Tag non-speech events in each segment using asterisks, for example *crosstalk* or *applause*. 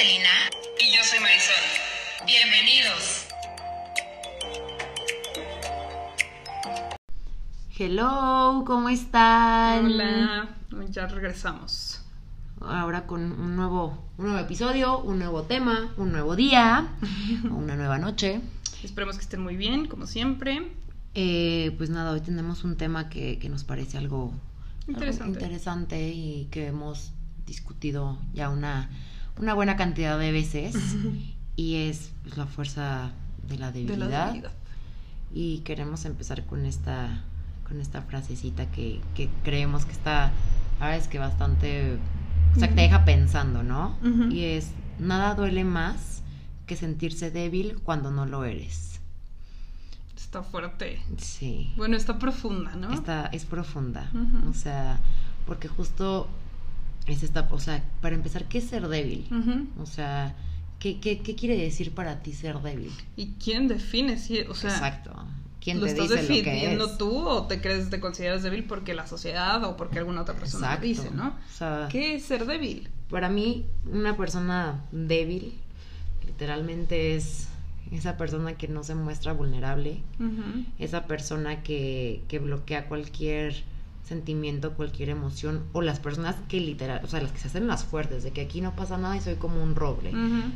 Celina. Y yo soy Marisol. Bienvenidos. Hello, ¿cómo están? Hola, ya regresamos. Ahora con un nuevo, un nuevo episodio, un nuevo tema, un nuevo día, *laughs* una nueva noche. Esperemos que estén muy bien, como siempre. Eh, pues nada, hoy tenemos un tema que, que nos parece algo interesante y que hemos discutido ya una, una buena cantidad de veces y es pues, la fuerza de la De debilidad. la debilidad. y queremos empezar con esta con esta frasecita que, que creemos que está ahora es que bastante o sea que te deja pensando no y es nada duele más que sentirse débil cuando no lo eres Está fuerte. sí Bueno, está profunda, ¿no? esta es profunda o sea porque justo es esta o sea para empezar qué es ser débil o sea ¿qué, qué, qué quiere decir para ti ser débil ¿Y quién define si, o sea, exacto quién lo te estás dice lo que definiendo es tú o te crees, te consideras débil porque la sociedad o porque alguna otra persona Exacto. te dice, ¿no? o sea ¿Qué es ser débil? Para mí, una persona débil literalmente es esa persona que no se muestra vulnerable, esa persona que, que bloquea cualquier sentimiento, cualquier emoción, o las personas que literal, o sea, las que se hacen las fuertes, de que aquí no pasa nada y soy como un roble.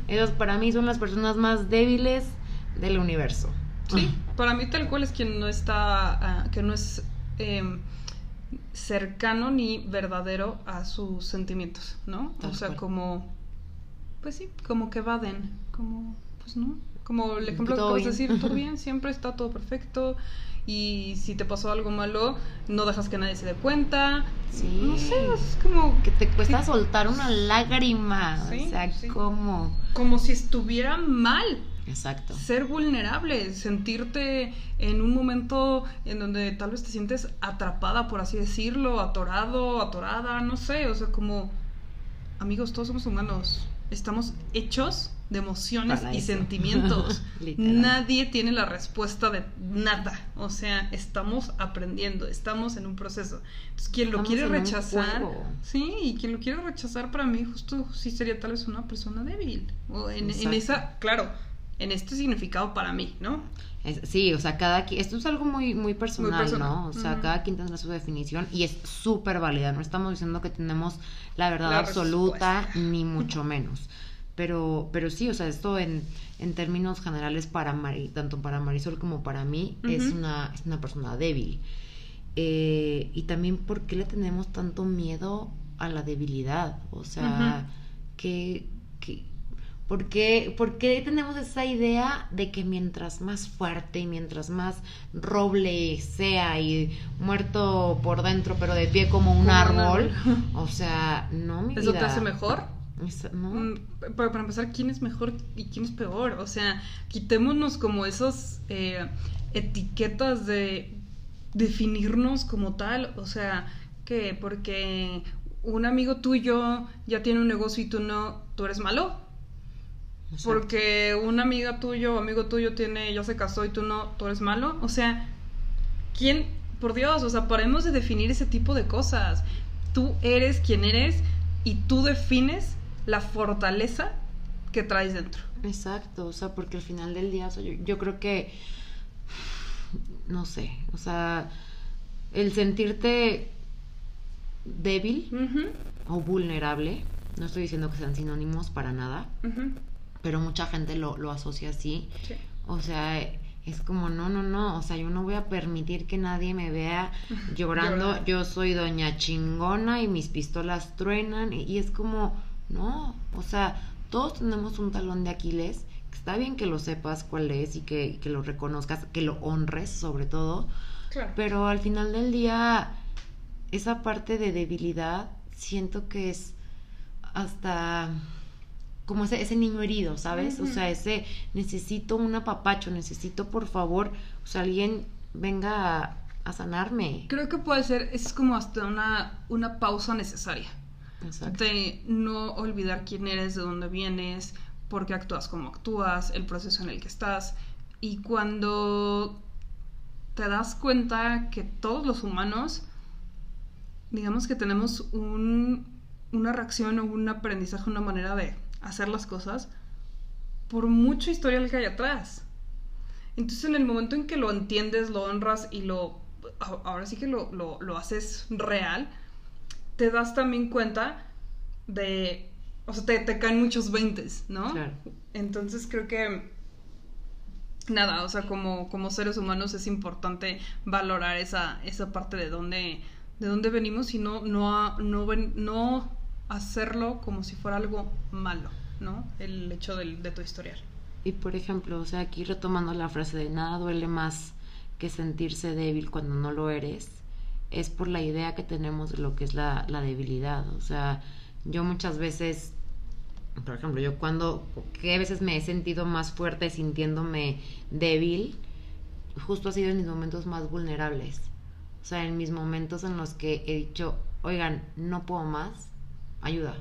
Esas para mí son las personas más débiles del universo. Sí, *laughs* para mí tal cual es quien no está, ah, que no es em, cercano ni verdadero a sus sentimientos, ¿no? Tal o sea, cual. como, pues sí, como que evaden, como, pues no, como el ejemplo que acabas de decir, todo bien, siempre está todo perfecto y si te pasó algo malo, no dejas que nadie se dé cuenta, Sí. no sé, es como, Que te cuesta Sí. soltar una lágrima. Sí, o sea, sí. como. como si estuviera mal. Exacto. ser vulnerable, sentirte en un momento en donde tal vez te sientes atrapada, por así decirlo, atorado, atorada, no sé, o sea, como amigos, todos somos humanos, estamos hechos de emociones Para y eso. sentimientos. *laughs* Nadie tiene la respuesta de nada, o sea, estamos aprendiendo, estamos en un proceso. Entonces, quien lo quiere rechazar, sí, y quien lo quiere rechazar para mí justo sí sería tal vez una persona débil, o en, en esa, claro, en este significado para mí, ¿no? Es- sí, o sea, cada quien, esto es algo muy, muy personal, personal. ¿no? O sea, cada quien tendrá su definición y es súper válida. No estamos diciendo que tenemos la verdad La absoluta, respuesta. ni mucho menos. Pero, pero sí, o sea, esto en, en términos generales para Mari, tanto para Marisol como para mí, es una, es una persona débil. Eh, y también, ¿por qué le tenemos tanto miedo a la debilidad? O sea, que, que, ¿por, qué, por qué tenemos esa idea de que mientras más fuerte y mientras más roble sea y muerto por dentro, pero de pie como un árbol? O sea, no, mi ¿Eso te hace mejor? No. Mm, Para, para empezar, ¿quién es mejor y quién es peor? O sea, quitémonos como esas eh, etiquetas de definirnos como tal. O sea, que porque un amigo tuyo ya tiene un negocio y tú no, tú eres malo. Exacto. Porque una amiga tuyo o amigo tuyo tiene, ya se casó y tú no, tú eres malo. O sea, ¿quién? Por Dios, o sea, paremos de definir ese tipo de cosas. Tú eres quien eres y tú defines la fortaleza que traes dentro. Exacto, o sea, porque al final del día, o sea, yo, yo creo que, no sé, o sea, el sentirte débil o vulnerable, no estoy diciendo que sean sinónimos para nada, Ujú. Pero mucha gente lo, lo asocia así, Sí. o sea, es como, no, no, no, o sea, yo no voy a permitir que nadie me vea *laughs* llorando, yo soy doña chingona y mis pistolas truenan, y, y es como, no, o sea, todos tenemos un talón de Aquiles, está bien que lo sepas cuál es y que, y que lo reconozcas, que lo honres sobre todo, Claro. pero al final del día, esa parte de debilidad, siento que es hasta como ese, ese niño herido, ¿sabes? O sea, ese necesito un apapacho, necesito por favor, o sea, alguien venga a, a sanarme. Creo que puede ser, es como hasta una, una pausa necesaria. Exacto. De no olvidar quién eres, de dónde vienes, por qué actúas como actúas, el proceso en el que estás. Y cuando te das cuenta que todos los humanos, digamos que tenemos un, una reacción o un aprendizaje, una manera de hacer las cosas por mucho historial que hay atrás. Entonces en el momento en que lo entiendes, lo honras y lo, ahora sí que lo, lo, lo haces real, te das también cuenta de, o sea, te, te caen muchos veintes, ¿no? Claro. Entonces creo que, nada, o sea, como, como seres humanos es importante valorar esa, esa parte de dónde, de dónde venimos y no, no, no, hacerlo como si fuera algo malo, ¿no? El hecho del- de tu historial. Y por ejemplo, o sea, aquí retomando la frase de nada duele más que sentirse débil cuando no lo eres, es por la idea que tenemos de lo que es la, la debilidad. O sea, yo muchas veces, por ejemplo, yo cuando, que a veces me he sentido más fuerte sintiéndome débil, justo ha sido en mis momentos más vulnerables. O sea, en mis momentos en los que he dicho, oigan, no puedo más, ayuda,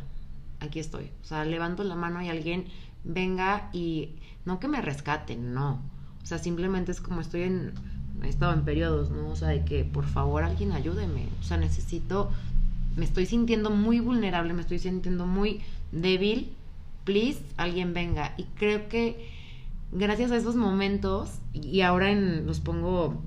aquí estoy. O sea, levanto la mano y alguien venga y no que me rescaten, no. O sea, simplemente es como estoy en, he estado en periodos, ¿no? O sea, de que por favor alguien ayúdeme. O sea, necesito, me estoy sintiendo muy vulnerable, me estoy sintiendo muy débil. Please, alguien venga. Y creo que gracias a esos momentos, y ahora en, los pongo,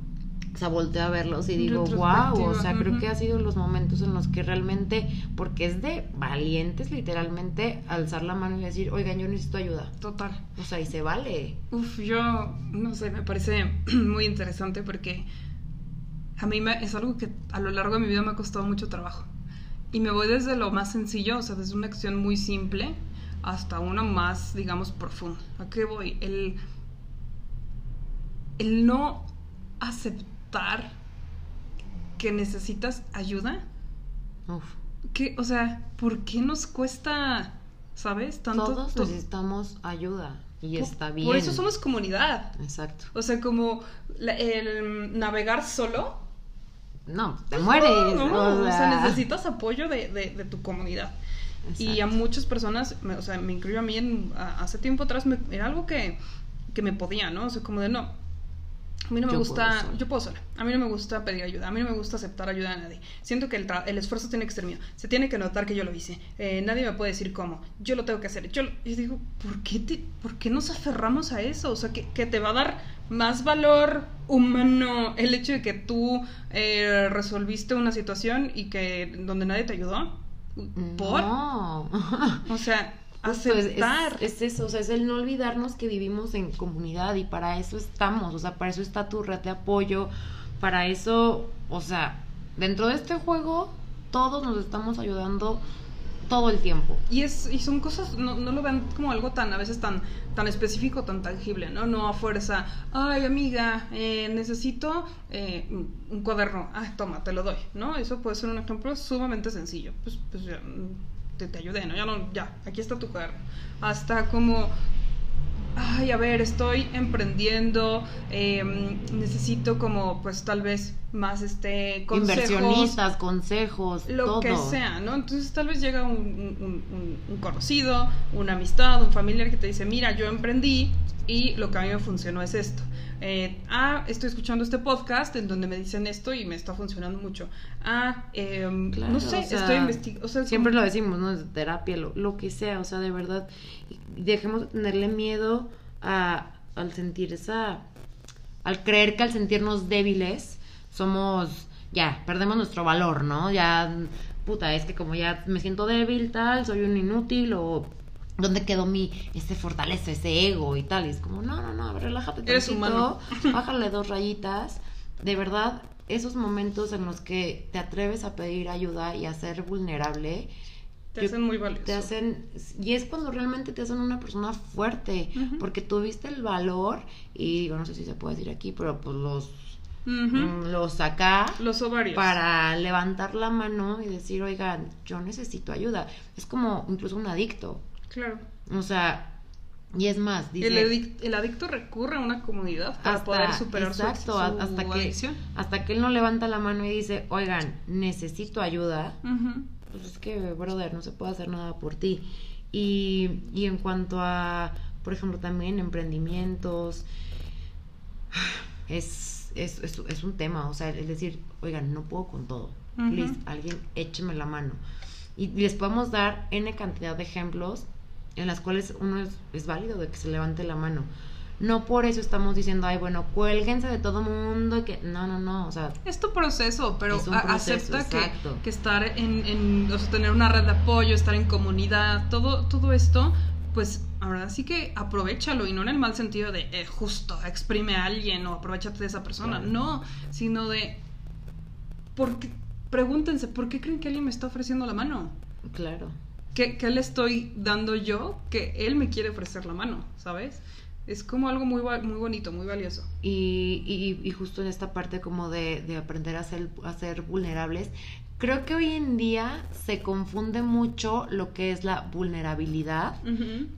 o sea, volteo a verlos y digo, wow, o sea, creo que ha sido los momentos en los que realmente, porque es de valientes literalmente, alzar la mano y decir, oigan, yo necesito ayuda. Total. O sea, y se vale. Uf, yo no sé, me parece *clears throat* muy interesante porque a mí me, es algo que a lo largo de mi vida me ha costado mucho trabajo. Y me voy desde lo más sencillo, o sea, desde una acción muy simple hasta una más, digamos, profunda. ¿A qué voy? El, el no aceptar que necesitas ayuda. Uf. O sea, ¿por qué nos cuesta, sabes? Tanto Todos to- necesitamos ayuda y por- está bien. Por eso somos comunidad. Exacto. O sea, como la- el navegar solo. No, te mueres. No, no, o o sea, necesitas apoyo de, de- de tu comunidad. Y a muchas personas, me- o sea, me incluyo a mí, en- a- hace tiempo atrás, me- era algo que, que me podía, ¿no? O sea, como de no. A mí no me Yo gusta, puedo yo puedo sola. A mí no me gusta pedir ayuda. A mí no me gusta aceptar ayuda de nadie. Siento que el, tra- el esfuerzo tiene que ser mío. Se tiene que notar que yo lo hice. Eh, nadie me puede decir cómo. Yo lo tengo que hacer. Yo, lo- y digo, ¿por qué, te- ¿por qué nos aferramos a eso? O sea, que, que te va a dar más valor humano el hecho de que tú eh, resolviste una situación y que donde nadie te ayudó. ¿Por? No. O sea, Es- eso, o sea, es el no olvidarnos que vivimos en comunidad y para eso estamos, o sea, para eso está tu red de apoyo, para eso, o sea, dentro de este juego todos nos estamos ayudando todo el tiempo. Y, es, y son cosas, no, no lo vean como algo tan, a veces tan, tan específico, tan tangible, ¿no? No a fuerza, ay amiga, eh, necesito eh, un- cuaderno, ah, toma, te lo doy, ¿no? Eso puede ser un ejemplo sumamente sencillo, pues, pues ya, te, te ayudé, ¿no? Ya, no, ya, aquí está tu cuaderno. Hasta como, ay, a ver, estoy emprendiendo, eh, necesito como, pues tal vez más, este, consejos Inversionistas, consejos, lo todo. que sea, ¿no? Entonces tal vez llega un, un- un- un conocido, una amistad, un familiar que te dice, mira, yo emprendí y lo que a mí me funcionó es esto. Eh, ah, estoy escuchando este podcast en donde me dicen esto y me está funcionando mucho. Ah, em, Claro, no sé, o sea, estoy investigando. O sea, es Siempre como- lo decimos, ¿no? Terapia, lo, lo que sea, o sea, de verdad, dejemos de tenerle miedo a, al sentir esa, al creer que al sentirnos débiles somos, ya, perdemos nuestro valor, ¿no? Ya, puta, es que como ya me siento débil, tal, soy un inútil o... ¿Dónde quedó mi, ese fortaleza, ese ego y tal? Y es como, no, no, no, relájate Eres tantito, humano. *laughs* bájale dos rayitas. De verdad, esos momentos en los que te atreves a pedir ayuda y a ser vulnerable, te hacen muy valioso. te hacen y es cuando realmente te hacen una persona fuerte porque tuviste el valor y digo no sé si se puede decir aquí pero pues los mm, los acá Los ovarios. para levantar la mano y decir oigan yo necesito ayuda es como incluso un adicto Claro. o sea y es más dice El, adic- el adicto recurre a una comunidad para hasta- poder superar su- exacto, su, hasta que adicción. hasta que él no levanta la mano y dice oigan necesito ayuda pues es que, brother, no se puede hacer nada por ti. Y, y en cuanto a, por ejemplo, también emprendimientos, es, es, es, es un tema, o sea, es decir, oigan, no puedo con todo. Please, alguien écheme la mano. Y les podemos dar N cantidad de ejemplos en las cuales uno es, es válido de que se levante la mano. No por eso estamos diciendo, ay, bueno, cuélguense de todo mundo y que no, no, no, o sea, Es tu proceso, pero proceso, acepta que, estar en, en- o sea, tener una red de apoyo, estar en comunidad, todo, todo esto, pues ahora sí que aprovechalo y no en el mal sentido de eh, justo exprime a alguien o aprovechate de esa persona, Claro. no, sino de ¿por qué? pregúntense, ¿por qué creen que alguien me está ofreciendo la mano? claro. ¿Qué, qué le estoy dando yo que él me quiere ofrecer la mano, ¿sabes? Es como algo muy, muy bonito, muy valioso. Y, y, y justo en esta parte como de, de aprender a ser, a ser vulnerables, creo que hoy en día se confunde mucho lo que es la vulnerabilidad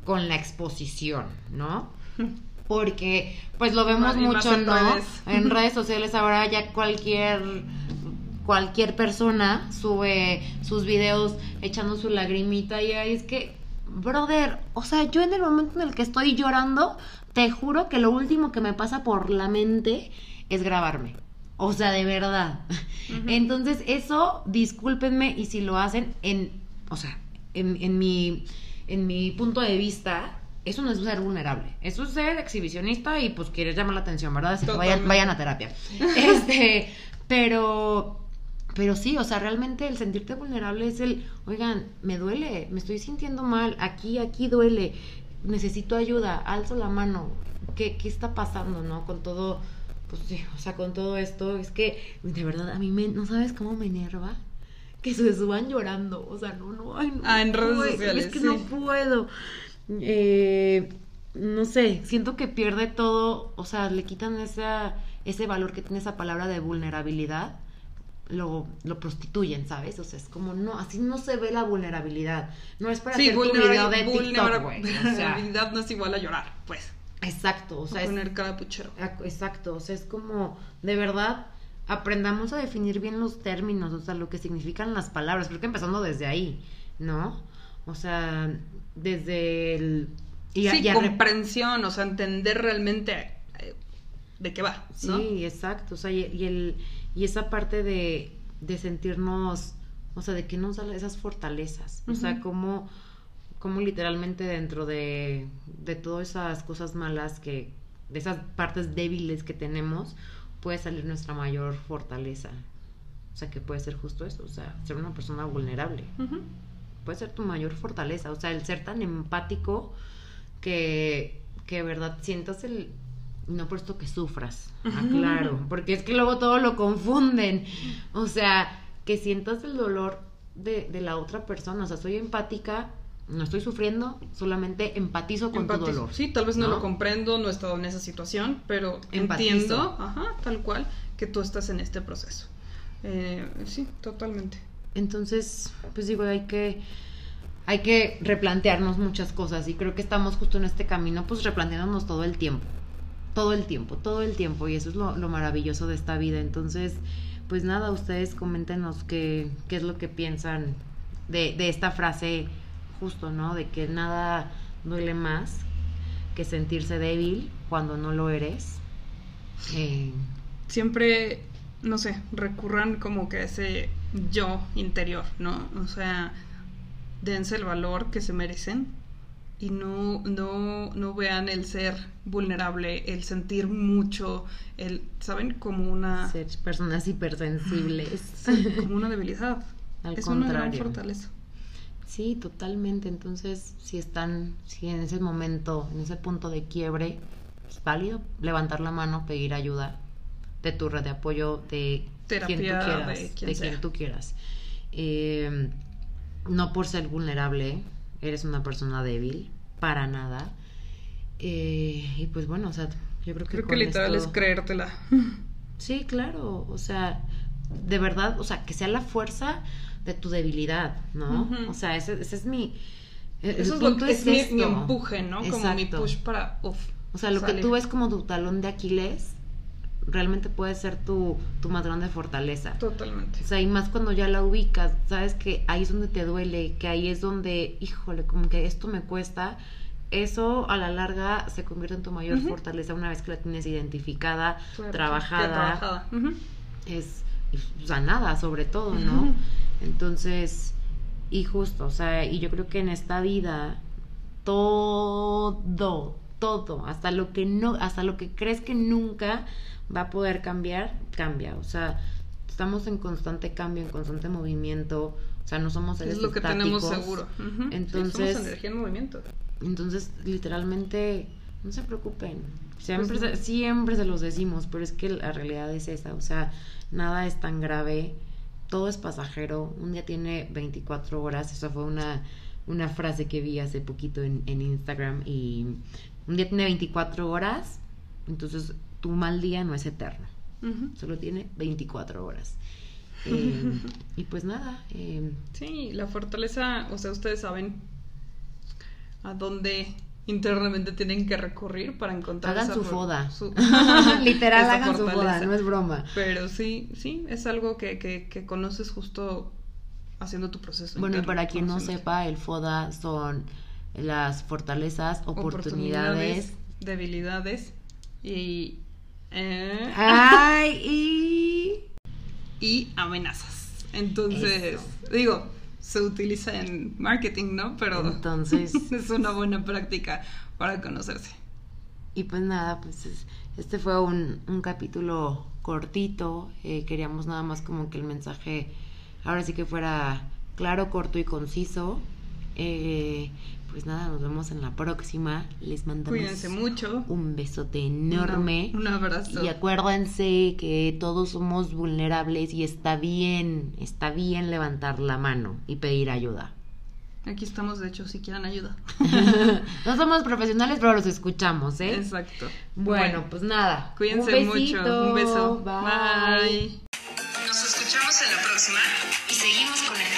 con la exposición, ¿no? *laughs* Porque pues lo vemos mucho, ¿no? redes. En *laughs* redes sociales ahora ya cualquier cualquier persona sube sus videos echando su lagrimita y ahí es que brother, o sea, yo en el momento en el que estoy llorando, te juro que lo último que me pasa por la mente es grabarme. O sea, de verdad. Entonces, eso, discúlpenme, y si lo hacen en, o sea, en, en mi, en mi punto de vista, eso no es ser vulnerable. Eso es ser exhibicionista y pues quieres llamar la atención, ¿verdad? Así que vayan a terapia. Este, pero, pero sí, o sea, realmente el sentirte vulnerable es el, oigan, me duele, me estoy sintiendo mal, aquí, aquí duele, necesito ayuda, alzo la mano, ¿qué, qué está pasando, no? Con todo, pues sí, o sea, con todo esto, es que, de verdad, a mí me, ¿no sabes cómo me enerva? Que se suban llorando, o sea, no, no, ay, no. Ah, en redes puedo, sociales, Es que sí. no puedo. Eh, no sé, siento que pierde todo, o sea, le quitan esa, ese valor que tiene esa palabra de vulnerabilidad, lo, lo prostituyen, ¿sabes? O sea, es como, no, así no se ve la vulnerabilidad. No es para hacer tu video de TikTok, vulnera- güey. O sea, vulnerabilidad no es igual a llorar, pues. exacto, o sea, poner cada puchero. Ac- Exacto, o sea, es como, de verdad, aprendamos a definir bien los términos, o sea, lo que significan las palabras. Creo que empezando desde ahí, ¿no? O sea, desde el... y sí, y comprensión, o sea, entender realmente eh, de qué va, ¿no? Sí, exacto, o sea, y, y el, y esa parte de, de sentirnos, o sea, de que nos da esas fortalezas, o sea, como, como literalmente dentro de, de todas esas cosas malas que, de esas partes débiles que tenemos, puede salir nuestra mayor fortaleza. O sea, que puede ser justo eso, o sea, ser una persona vulnerable puede ser tu mayor fortaleza. O sea, el ser tan empático que, que de verdad sientas el. No por esto que sufras, ah, claro, porque es que luego todo lo confunden. O sea, que sientas el dolor de, de la otra persona. O sea, soy empática, no estoy sufriendo, solamente empatizo con tu Empatizo. dolor. Sí, tal vez no, ¿no? lo comprendo, no he estado en esa situación, pero Empatizo. entiendo, ajá, tal cual, que tú estás en este proceso. Eh, sí, totalmente. Entonces, pues digo, hay que hay que replantearnos muchas cosas y creo que estamos justo en este camino, pues replanteándonos todo el tiempo, todo el tiempo, todo el tiempo y eso es lo, lo maravilloso de esta vida. Entonces, pues nada, ustedes coméntenos qué, qué es lo que piensan de, de esta frase justo, ¿no? De que nada duele más que sentirse débil cuando no lo eres. Eh, Siempre, no sé, recurran como que a ese yo interior, ¿no? O sea, dense el valor que se merecen y no, no, no vean el ser vulnerable, el sentir mucho, el, ¿saben? Como una, ser personas hipersensibles. como una debilidad. *laughs* Al es una gran contrario. fortaleza. Sí, totalmente. Entonces, si están, si en ese momento, en ese punto de quiebre, es válido levantar la mano, pedir ayuda de tu red de apoyo, de quien tú Terapia, quieras, de de quien quien, sea. tú quieras. Eh, no por ser vulnerable, eres una persona débil, para nada. Eh, y pues bueno, o sea, yo creo que Creo que literal esto- es creértela. *laughs* Sí, claro, o sea, de verdad, o sea, que sea la fuerza de tu debilidad, ¿no? O sea, ese, ese es mi... el- Eso es, lo punto que es, mi, esto. mi empuje, ¿no? Como mi push para, uff. O sea, lo que tú ves como tu talón de Aquiles, realmente puede ser tu, tu más grande fortaleza. Totalmente. O sea, y más cuando ya la ubicas, sabes que ahí es donde te duele, que ahí es donde, híjole, como que esto me cuesta. Eso a la larga se convierte en tu mayor fortaleza una vez que la tienes identificada, Claro, trabajada, trabajada. Ujú. es sanada sobre todo, ¿no? Entonces, y justo, o sea, y yo creo que en esta vida todo, todo, hasta lo que no, hasta lo que crees que nunca va a poder cambiar, cambia. O sea, estamos en constante cambio, en constante movimiento. O sea, no somos seres Es lo que tenemos estáticos. seguro. Ujú. Sí, Entonces, somos energía en movimiento. entonces, literalmente, no se preocupen. Siempre, Pues se, siempre se los decimos, pero es que la realidad es esa. O sea, nada es tan grave. Todo es pasajero. Un día tiene 24 horas. Esa fue una, una frase que vi hace poquito en, en Instagram. Y un día tiene 24 horas. Entonces, tu mal día no es eterno. Solo tiene 24 horas. *laughs* Eh, y pues nada. eh, Sí, la fortaleza, o sea, ustedes saben a dónde internamente tienen que recurrir para encontrar hagan esa su foda. su- *laughs* Literal, hagan su foda. No es broma. Pero sí, sí, es algo que, que, que conoces justo haciendo tu proceso. Bueno, y para quien no sepa, el FODA son las fortalezas, oportunidades. debilidades y, eh, Ay, y... *laughs* y amenazas. Entonces, Eso. digo, se utiliza en marketing, ¿no? Pero Entonces, *laughs* es una buena práctica para conocerse. y pues nada, pues es- este fue un, un capítulo cortito. eh, queríamos nada más como que el mensaje ahora sí que fuera claro, corto y conciso. Eh, pues nada, nos vemos en la próxima. Les mandamos Cuídense mucho. un besote enorme. Un abrazo. Y acuérdense que todos somos vulnerables y está bien, está bien levantar la mano y pedir ayuda. Aquí estamos, de hecho, si quieren ayuda. *laughs* no somos profesionales, pero los escuchamos, ¿eh? Exacto. Bueno, pues nada. Cuídense un besito. mucho. Un beso. Bye. Bye. Nos escuchamos en la próxima y seguimos conectando.